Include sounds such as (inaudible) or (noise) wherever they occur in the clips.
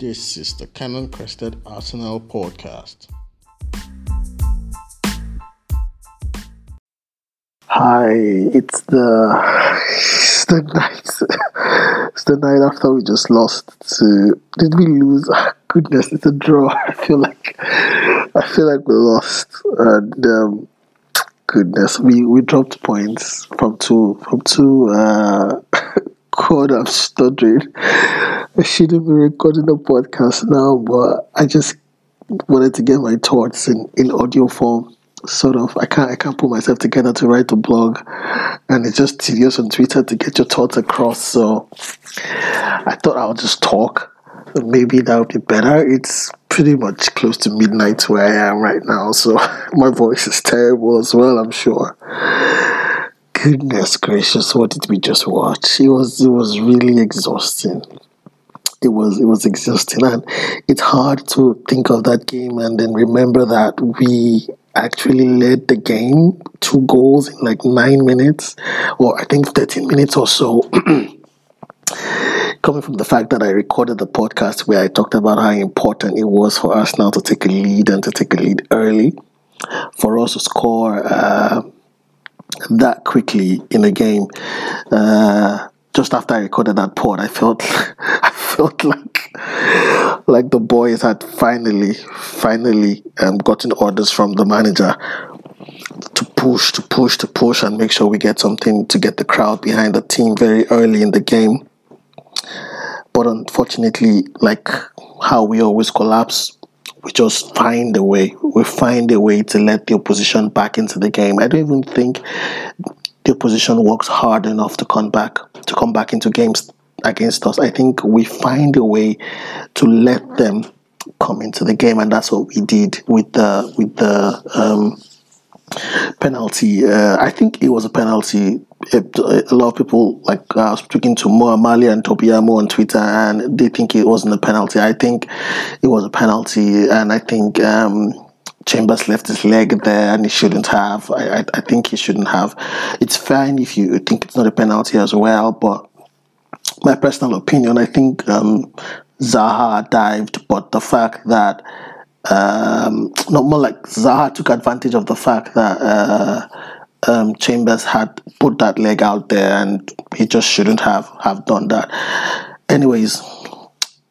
This is the Cannon Crested Arsenal podcast. Hi, it's the it's the night it's the night after we just lost to did we lose? Ah, goodness, it's a draw. (laughs) I feel like I feel like we lost and um, goodness, we, we dropped points from two from two uh (laughs) God I'm stuttering. I shouldn't be recording the podcast now, but I just wanted to get my thoughts in, in audio form. Sort of, I can't I can't put myself together to write a blog, and it's just tedious on Twitter to get your thoughts across. So I thought I would just talk. Maybe that would be better. It's pretty much close to midnight where I am right now, so (laughs) my voice is terrible as well. I'm sure goodness gracious what did we just watch it was it was really exhausting it was it was exhausting and it's hard to think of that game and then remember that we actually led the game two goals in like nine minutes or i think 13 minutes or so (clears throat) coming from the fact that i recorded the podcast where i talked about how important it was for us now to take a lead and to take a lead early for us to score uh, that quickly in a game. Uh, just after I recorded that pod, I felt (laughs) I felt like like the boys had finally finally um, gotten orders from the manager to push to push to push and make sure we get something to get the crowd behind the team very early in the game. But unfortunately, like how we always collapse, we just find a way. We find a way to let the opposition back into the game. I don't even think the opposition works hard enough to come back to come back into games against us. I think we find a way to let them come into the game, and that's what we did with the with the um, penalty. Uh, I think it was a penalty. It, a lot of people, like I was speaking to Mo Amali and Tobiamo on Twitter, and they think it wasn't a penalty. I think it was a penalty, and I think um, Chambers left his leg there, and he shouldn't have. I, I, I think he shouldn't have. It's fine if you think it's not a penalty as well, but my personal opinion, I think um, Zaha dived, but the fact that um, not more like Zaha took advantage of the fact that uh, um, Chambers had put that leg out there and he just shouldn't have, have done that. Anyways,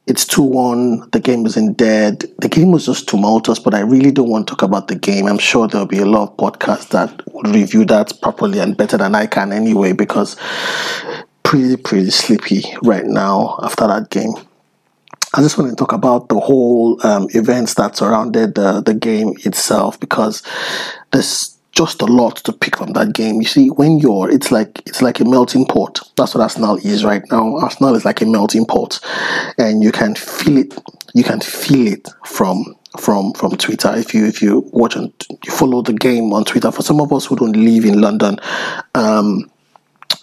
it's 2 1. The game isn't dead. The game was just tumultuous, but I really don't want to talk about the game. I'm sure there'll be a lot of podcasts that will review that properly and better than I can anyway, because pretty, pretty sleepy right now after that game. I just want to talk about the whole um, events that surrounded the, the game itself because there's just a lot to pick from that game. You see, when you're, it's like it's like a melting pot. That's what Arsenal is right now. Arsenal is like a melting pot, and you can feel it. You can feel it from from from Twitter. If you if you watch and you follow the game on Twitter. For some of us who don't live in London, um,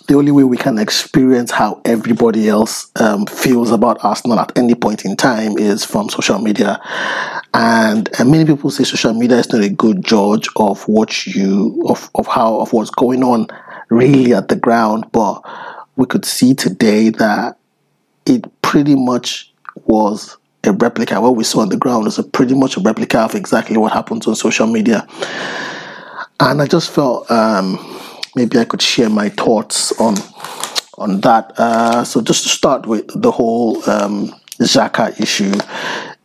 the only way we can experience how everybody else um, feels about Arsenal at any point in time is from social media. And, and many people say social media is not a good judge of what you of, of how of what's going on really at the ground. But we could see today that it pretty much was a replica. What we saw on the ground was a pretty much a replica of exactly what happens on social media. And I just felt um, maybe I could share my thoughts on on that. Uh, so just to start with the whole um, Xhaka issue.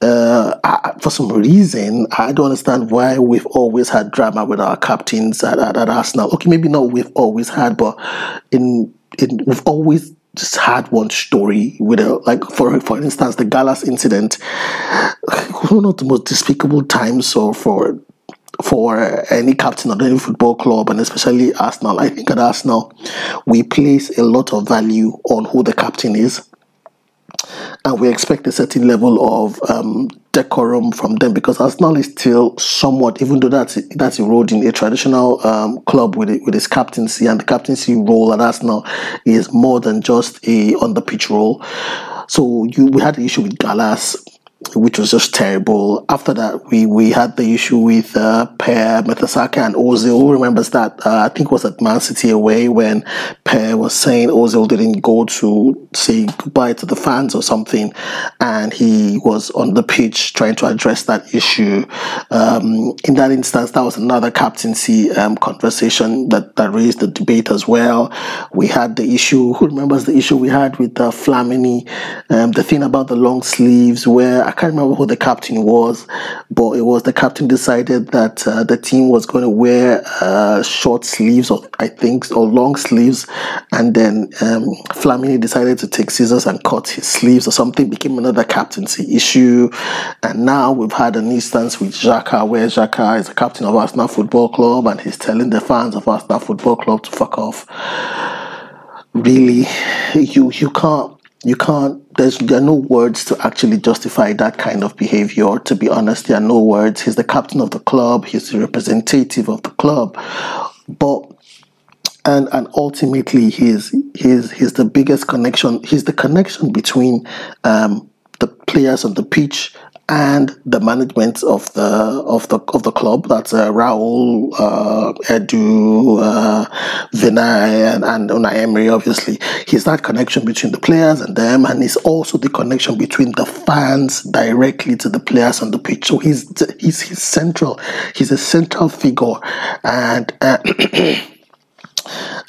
Uh, I, for some reason, I don't understand why we've always had drama with our captains at, at, at Arsenal. Okay, maybe not we've always had, but in, in we've always just had one story with a like for for instance the Gallas incident. One of the most despicable times or for for any captain of any football club and especially Arsenal. I think at Arsenal we place a lot of value on who the captain is. And we expect a certain level of um, decorum from them because Arsenal is still somewhat, even though that's that's eroding, a traditional um, club with it, with its captaincy and the captaincy role at Arsenal is more than just a on the pitch role. So you we had the issue with Gallas which was just terrible. After that, we, we had the issue with uh, Per Mertesacker and Ozil. Who remembers that? Uh, I think it was at Man City away when Per was saying Ozil didn't go to say goodbye to the fans or something, and he was on the pitch trying to address that issue. Um, in that instance, that was another captaincy um, conversation that, that raised the debate as well. We had the issue. Who remembers the issue we had with uh, Flamini? Um, the thing about the long sleeves where I can't remember who the captain was, but it was the captain decided that uh, the team was going to wear uh, short sleeves, or I think, or long sleeves, and then um, Flamini decided to take scissors and cut his sleeves or something. Became another captaincy issue, and now we've had an instance with Xhaka, where Xhaka is a captain of Arsenal Football Club, and he's telling the fans of Arsenal Football Club to fuck off. Really, you you can't you can't there's there are no words to actually justify that kind of behavior. To be honest there are no words. He's the captain of the club. He's the representative of the club. But and and ultimately he's he's he's the biggest connection he's the connection between um, the players on the pitch and the management of the of the of the club. That's uh, Raul, uh, Edu, uh, Vinai, and, and Unai Emery. Obviously, he's that connection between the players and them, and he's also the connection between the fans directly to the players on the pitch. So he's he's he's central. He's a central figure, and. Uh, (clears throat)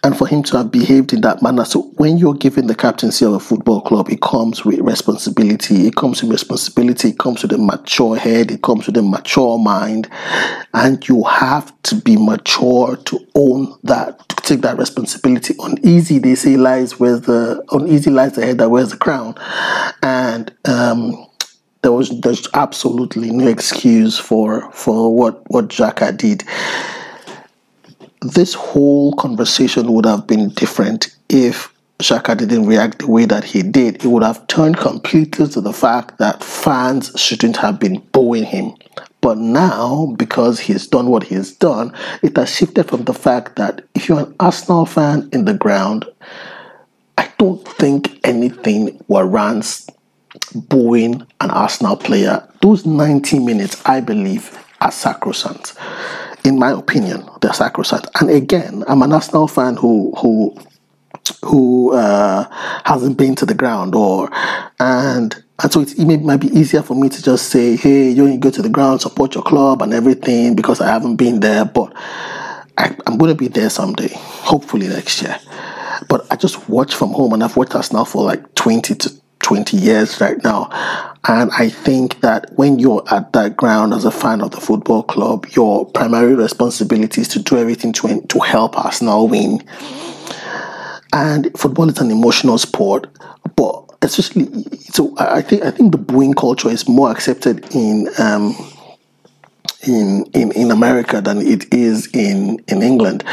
and for him to have behaved in that manner. So when you're given the captaincy of a football club, it comes with responsibility. It comes with responsibility. It comes with a mature head. It comes with a mature mind, and you have to be mature to own that, to take that responsibility. Uneasy, they say, lies where the uneasy lies the head that wears the crown, and um, there was there's absolutely no excuse for for what what Xhaka did this whole conversation would have been different if Xhaka didn't react the way that he did. It would have turned completely to the fact that fans shouldn't have been booing him. But now, because he's done what he's done, it has shifted from the fact that if you're an Arsenal fan in the ground, I don't think anything warrants booing an Arsenal player. Those 90 minutes, I believe, are sacrosanct in my opinion, they're sacrosanct. And again, I'm an Arsenal fan who who who uh, hasn't been to the ground or and and so it may, might be easier for me to just say, hey, you need to go to the ground, support your club and everything because I haven't been there. But I, am going to be there someday, hopefully next year. But I just watch from home and I've watched us now for like 20 to 20 years right now. And I think that when you're at that ground as a fan of the football club, your primary responsibility is to do everything to, to help Arsenal win. And football is an emotional sport, but especially so I think I think the booing culture is more accepted in um, in in in America than it is in in England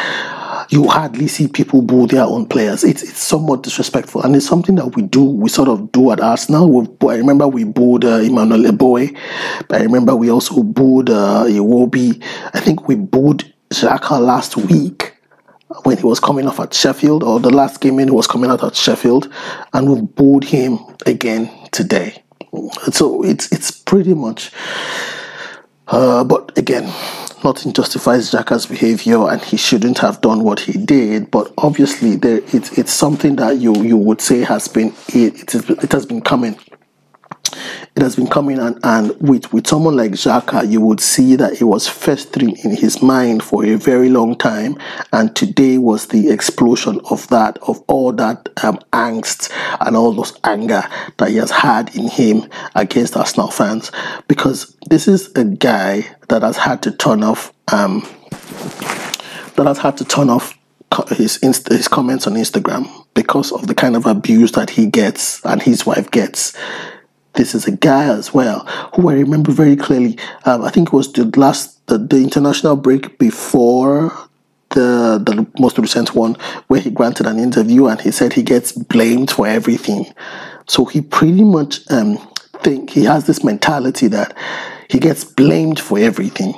you hardly see people boo their own players. It's it's somewhat disrespectful, and it's something that we do. We sort of do at Arsenal. We, I remember we booed uh, Emmanuel Eboue. I remember we also booed uh, Iwobi. I think we booed Xhaka last week when he was coming off at Sheffield, or the last game in he was coming out at Sheffield, and we booed him again today. So it's it's pretty much. Uh, but again, nothing justifies Xhaka's behavior, and he shouldn't have done what he did. But obviously, there it's it's something that you you would say has been it it, it has been coming it has been coming and, and with, with someone like Xhaka, you would see that it was festering in his mind for a very long time. And today was the explosion of that, of all that um, angst and all those anger that he has had in him against Arsenal fans. Because this is a guy that has had to turn off, um, that has had to turn off his his comments on Instagram because of the kind of abuse that he gets and his wife gets this is a guy as well who I remember very clearly. Um, I think it was the last the, the international break before the the most recent one where he granted an interview and he said he gets blamed for everything. So he pretty much um think he has this mentality that he gets blamed for everything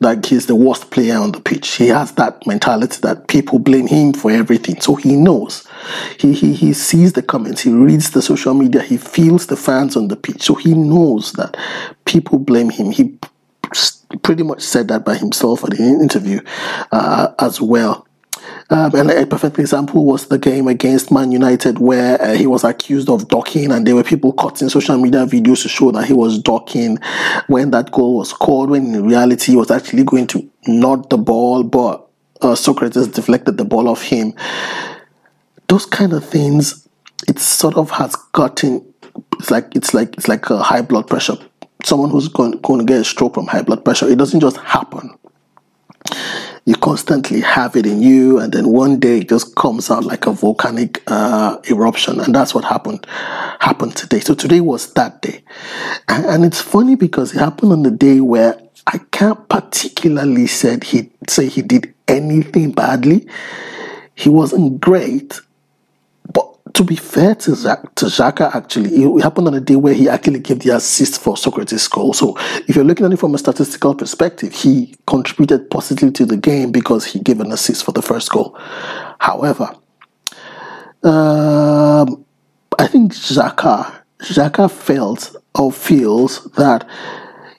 like he's the worst player on the pitch. He has that mentality that people blame him for everything. So he knows. He, he, he sees the comments, he reads the social media, he feels the fans on the pitch. So he knows that people blame him. He pretty much said that by himself at an interview uh, as well. Um, and a perfect example was the game against Man United, where uh, he was accused of ducking, and there were people cutting social media videos to show that he was ducking when that goal was scored. When in reality, he was actually going to nod the ball, but uh, Sokratis deflected the ball off him. Those kind of things, it sort of has gotten. It's like it's like it's like a high blood pressure. Someone who's going, going to get a stroke from high blood pressure. It doesn't just happen you constantly have it in you and then one day it just comes out like a volcanic uh, eruption and that's what happened happened today so today was that day and, and it's funny because it happened on the day where i can't particularly said he say he did anything badly he wasn't great to be fair to Xhaka, actually, it happened on a day where he actually gave the assist for Sokratis' goal. So, if you're looking at it from a statistical perspective, he contributed positively to the game because he gave an assist for the first goal. However, um, I think Xhaka, Xhaka felt or feels that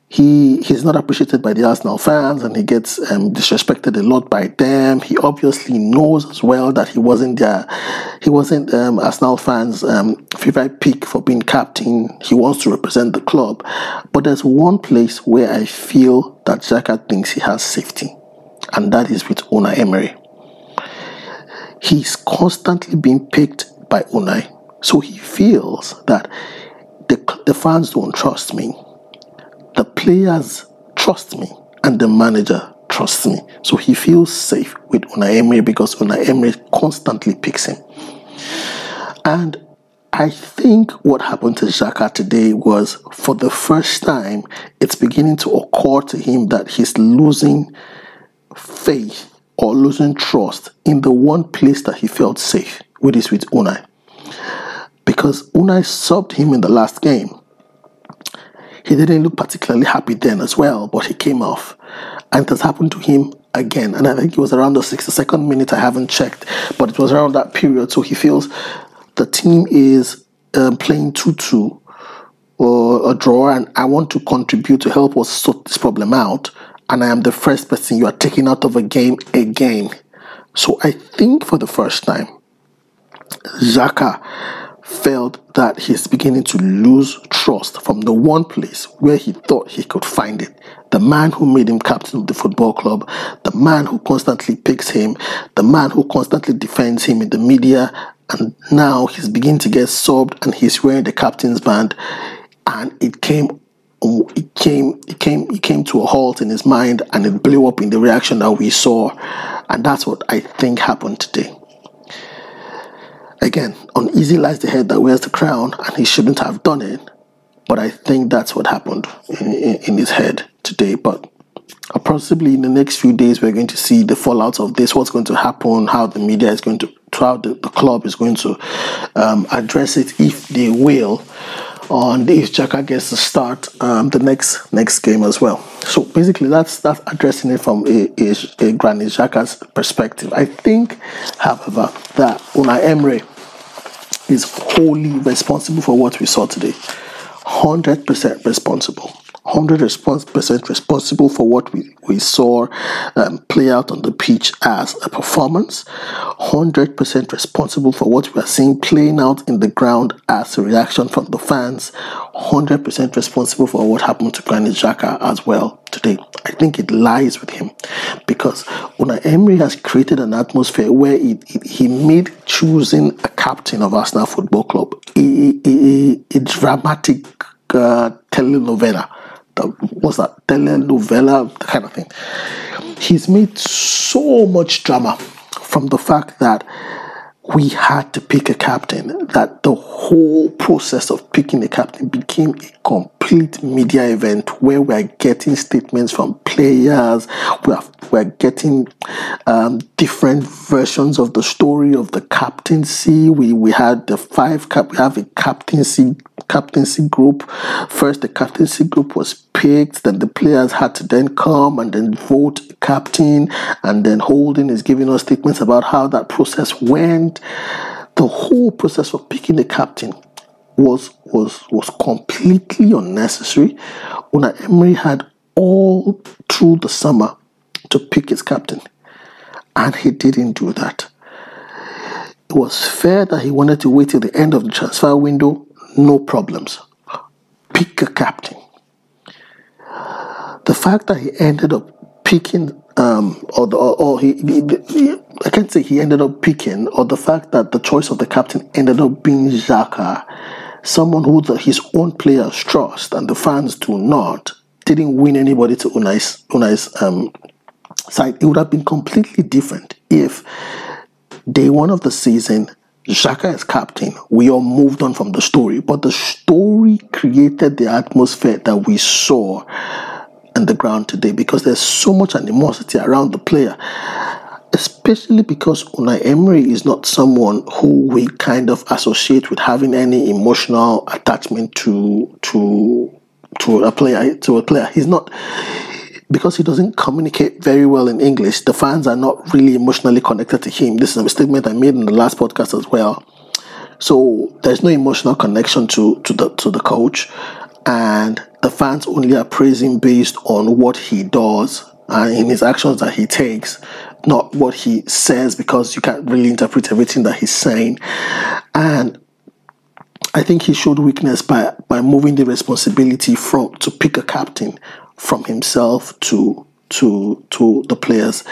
he he's not appreciated by the Arsenal fans and he gets um, disrespected a lot by them. He obviously knows as well that he wasn't there. He wasn't um, Arsenal fans' um, favorite pick for being captain. He wants to represent the club, but there's one place where I feel that Xhaka thinks he has safety, and that is with Unai Emery. He's constantly being picked by Unai, so he feels that the the fans don't trust me the players trust me and the manager trusts me. So he feels safe with Unai Emery because Unai Emery constantly picks him. And I think what happened to Xhaka today was for the first time, it's beginning to occur to him that he's losing faith or losing trust in the one place that he felt safe, which is with Unai. Because Unai subbed him in the last game he didn't look particularly happy then as well, but he came off. And it has happened to him again. And I think it was around the 62nd minute, I haven't checked, but it was around that period. So he feels the team is um, playing 2 2 or a draw, and I want to contribute to help us sort this problem out. And I am the first person you are taking out of a game again. So I think for the first time, Xhaka felt that he's beginning to lose trust from the one place where he thought he could find it. The man who made him captain of the football club, the man who constantly picks him, the man who constantly defends him in the media, and now he's beginning to get sobbed and he's wearing the captain's band. And it came it came it came it came to a halt in his mind and it blew up in the reaction that we saw. And that's what I think happened today. Again, uneasy lies the head that wears the crown, and he shouldn't have done it. But I think that's what happened in, in, in his head today. But possibly in the next few days, we're going to see the fallout of this, what's going to happen, how the media is going to, how the, the club is going to um, address it, if they will, on if Xhaka gets to start um, the next next game as well. So basically, that's that's addressing it from a, a, a Granit Xhaka's perspective. I think, however, that Unai Emery is wholly responsible for what we saw today. 100% responsible. 100% responsible for what we, we saw um, play out on the pitch as a performance, 100% responsible for what we are seeing playing out in the ground as a reaction from the fans, 100% responsible for what happened to Granit Xhaka as well today. I think it lies with him because Unai Emery has created an atmosphere where he, he made choosing a captain of Arsenal Football Club a, a, a dramatic uh, telenovela what's that telenovela kind of thing. He's made so much drama from the fact that we had to pick a captain, that the whole process of picking a captain became a complete media event where we're getting statements from players, we're, we're getting um, different versions of the story of the captaincy. We, we had the five cap, we have a captaincy captaincy group. First, the captaincy group was picked, then the players had to then come and then vote captain, and then Holding is giving us statements about how that process went. The whole process of picking the captain was was was completely unnecessary. Unai Emery had all through the summer to pick his captain, and he didn't do that. It was fair that he wanted to wait till the end of the transfer window no problems. Pick a captain. The fact that he ended up picking, um, or, the, or, or he, he, I can't say he ended up picking, or the fact that the choice of the captain ended up being Xhaka, someone who the, his own players trust and the fans do not, didn't win anybody to Unai's, Unai's um, side. It would have been completely different if day one of the season Xhaka is captain. We all moved on from the story, but the story created the atmosphere that we saw on the ground today because there's so much animosity around the player, especially because Unai Emery is not someone who we kind of associate with having any emotional attachment to to to a player to a player. He's not because he doesn't communicate very well in English, the fans are not really emotionally connected to him. This is a statement I made in the last podcast as well. So there's no emotional connection to, to the to the coach, and the fans only are praising based on what he does and in his actions that he takes, not what he says, because you can't really interpret everything that he's saying. And I think he showed weakness by by moving the responsibility from to pick a captain from himself to to to the players.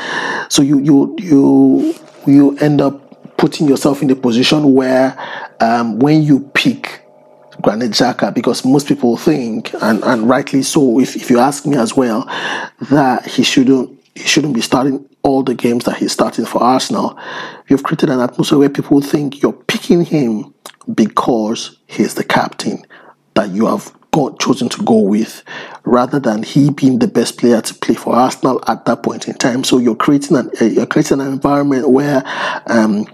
So you you you you end up putting yourself in the position where um, when you pick Granit Xhaka, because most people think, and, and rightly so, if, if you ask me as well, that he shouldn't he shouldn't be starting all the games that he's starting for Arsenal. You've created an atmosphere where people think you're picking him because he's the captain that you have God chosen to go with rather than he being the best player to play for Arsenal at that point in time. So you're creating an uh, you're creating an environment where um,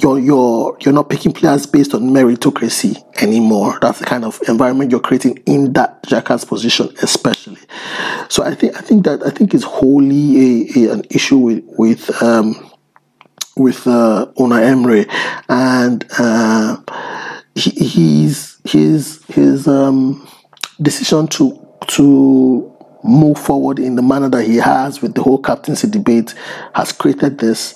you're you're you're not picking players based on meritocracy anymore. That's the kind of environment you're creating in that Xhaka's position, especially. So I think I think that I think it's wholly a, a, an issue with with um, with uh, Emery and. Uh, he's his his um decision to to move forward in the manner that he has with the whole captaincy debate has created this.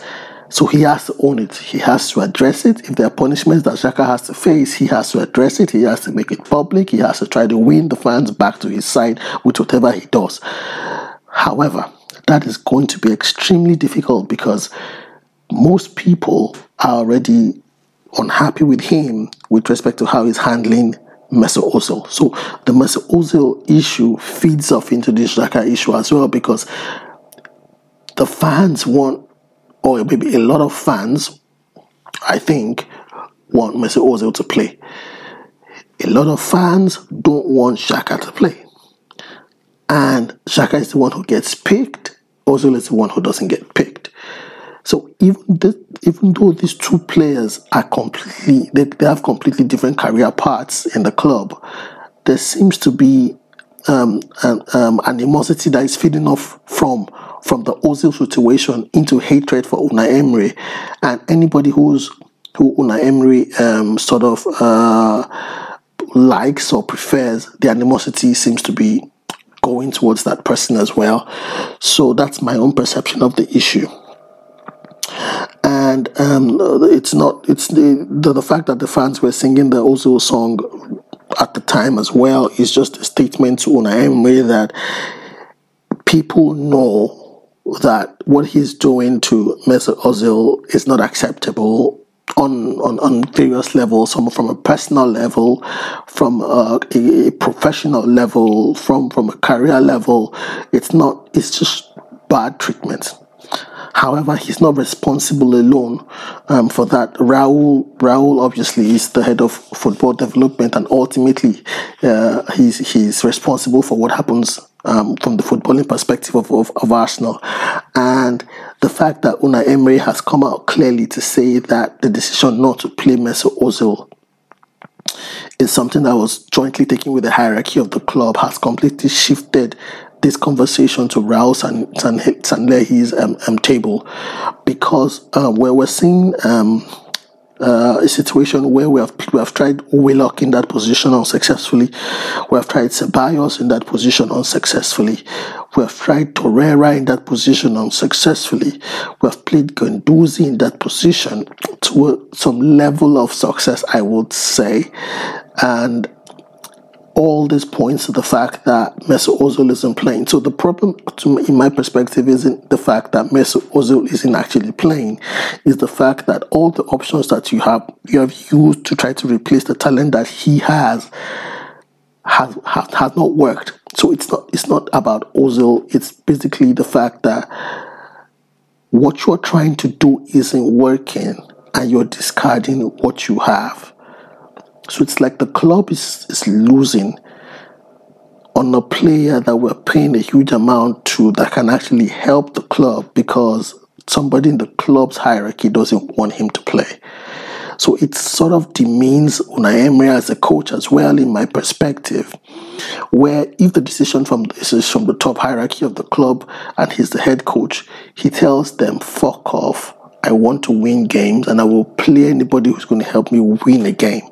So he has to own it. He has to address it. If there are punishments that Xhaka has to face, he has to address it. He has to make it public. He has to try to win the fans back to his side with whatever he does. However, that is going to be extremely difficult because most people are already unhappy with him with respect to how he's handling Mesut Ozil. So the Mesut Ozil issue feeds off into this Xhaka issue as well because the fans want, or maybe a lot of fans, I think, want Mesut Ozil to play. A lot of fans don't want Xhaka to play. And Xhaka is the one who gets picked, Ozil is the one who doesn't get picked. So even this, even though these two players are completely they, they have completely different career paths in the club, there seems to be um, an um, animosity that is feeding off from from the Ozil situation into hatred for Unai Emery, and anybody who's who Unai Emery um, sort of uh, likes or prefers, the animosity seems to be going towards that person as well. So that's my own perception of the issue and um, it's not it's the, the, the fact that the fans were singing the Ozil song at the time as well is just a statement to Emery that people know that what he's doing to Mesut Ozil is not acceptable on, on, on various levels, from, from a personal level, from a, a, professional level, from, from a career level. It's not, it's just bad treatment. However, he's not responsible alone um, for that. Raul, Raul obviously is the head of football development, and ultimately, uh, he's he's responsible for what happens um, from the footballing perspective of, of, of, Arsenal. And the fact that Unai Emery has come out clearly to say that the decision not to play Mesut Ozil is something that was jointly taken with the hierarchy of the club has completely shifted this conversation to Raul and Sanllehi's um, um, table because uh, where we're seeing um, uh, a situation where we have we have tried Willock in that position unsuccessfully. We have tried Ceballos in that position unsuccessfully. We have tried Torreira in that position unsuccessfully. We have played Guendouzi in that position to some level of success, I would say. And all this points to the fact that Mesut isn't playing. So the problem, to, in my perspective, isn't the fact that Mesut Ozil isn't actually playing. Is the fact that all the options that you have, you have used to try to replace the talent that he has, has has, has not worked. So it's not it's not about Ozil. It's basically the fact that what you're trying to do isn't working, and you're discarding what you have. So it's like the club is, is losing on a player that we're paying a huge amount to that can actually help the club because somebody in the club's hierarchy doesn't want him to play. So it sort of demeans Unai Emery as a coach as well, in my perspective, where if the decision from is from the top hierarchy of the club and he's the head coach, he tells them, fuck off. I want to win games and I will play anybody who's going to help me win a game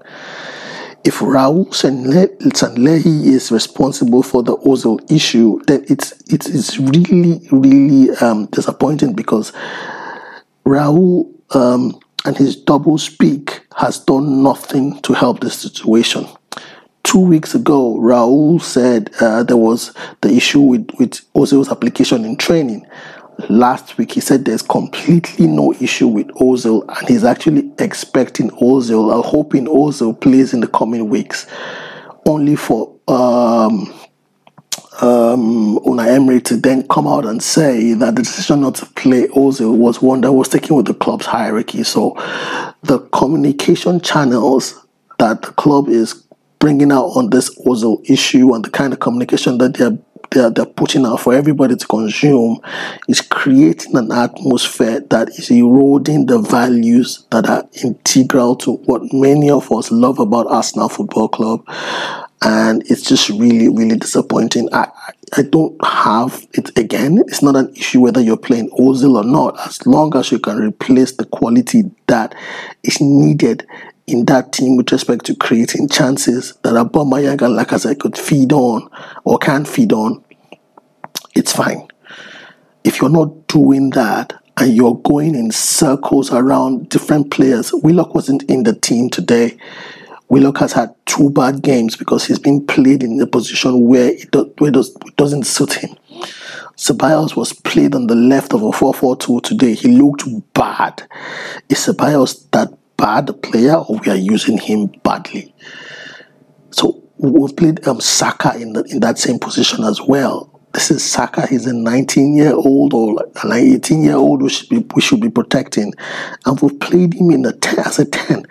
if Raul Sanllehi is responsible for the Ozil issue, then it's it is really really um, disappointing because Raul um, and his double speak has done nothing to help the situation. Two weeks ago, Raul said uh, there was the issue with, with Ozil's application in training last week he said there's completely no issue with Ozil and he's actually expecting Ozil or hoping Ozil plays in the coming weeks only for um um, Unai Emery to then come out and say that the decision not to play Ozil was one that was taken with the club's hierarchy. So the communication channels that the club is bringing out on this Ozil issue and the kind of communication that they're they're, they're putting out for everybody to consume is creating an atmosphere that is eroding the values that are integral to what many of us love about Arsenal Football Club. And it's just really, really disappointing. I, I don't have it again. It's not an issue whether you're playing Ozil or not, as long as you can replace the quality that is needed in that team with respect to creating chances that Aubameyang and Lacazette could feed on or can feed on, it's fine. If you're not doing that and you're going in circles around different players, Willock wasn't in the team today. Willock has had two bad games because he's been played in a position where it, do, where does, it doesn't suit him. Ceballos was played on the left of a 4-4-2 today. He looked bad. Is Ceballos that bad player or we are using him badly. So we've played um, Saka in, the, in that same position as well. This is Saka. He's a 19 year old or an 18 year old. We should be we should be protecting, and we've played him in a 10 as a 10.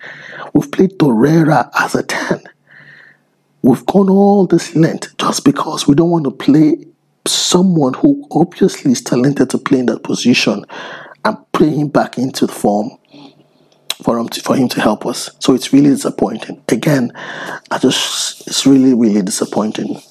We've played Torreira as a 10. We've gone all this length just because we don't want to play someone who obviously is talented to play in that position and play him back into the form for him to, for him to help us. So it's really disappointing. Again, I just it's really really disappointing.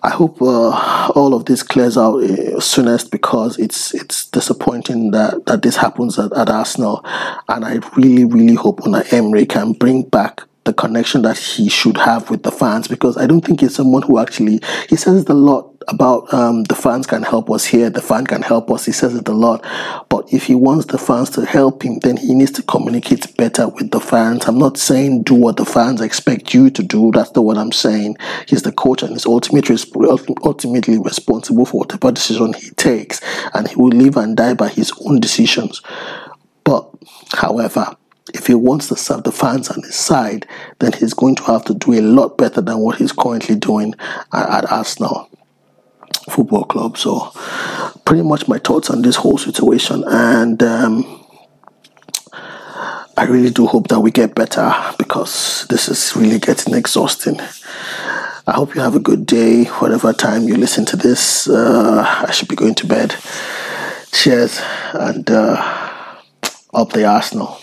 I hope uh, all of this clears out uh, soonest because it's it's disappointing that, that this happens at, at Arsenal, and I really really hope Unai Emery can bring back the connection that he should have with the fans because I don't think he's someone who actually he says a lot about um, the fans can help us here, the fan can help us. He says it a lot, but if he wants the fans to help him, then he needs to communicate better with the fans. I'm not saying do what the fans expect you to do. That's not what I'm saying. He's the coach and is ultimately ultimately responsible for whatever decision he takes, and he will live and die by his own decisions. But, however, if he wants to serve the fans on his side, then he's going to have to do a lot better than what he's currently doing at, at Arsenal football club. So, pretty much my thoughts on this whole situation, and um, I really do hope that we get better because this is really getting exhausting. I hope you have a good day, whatever time you listen to this. Uh, I should be going to bed. Cheers and uh, up the Arsenal.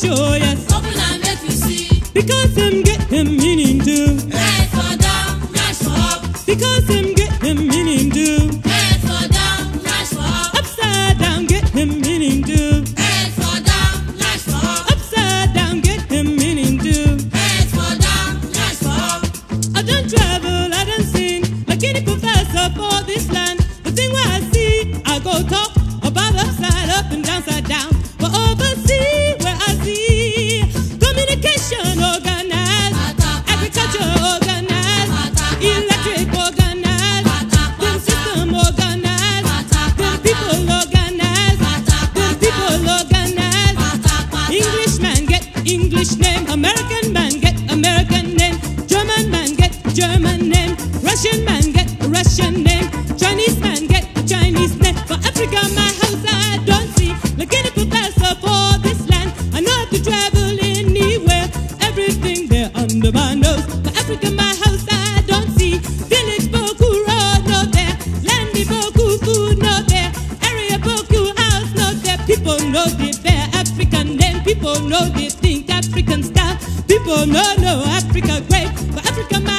show, yes. Open and make you see. Because people, no, no, Africa great, but Africa man.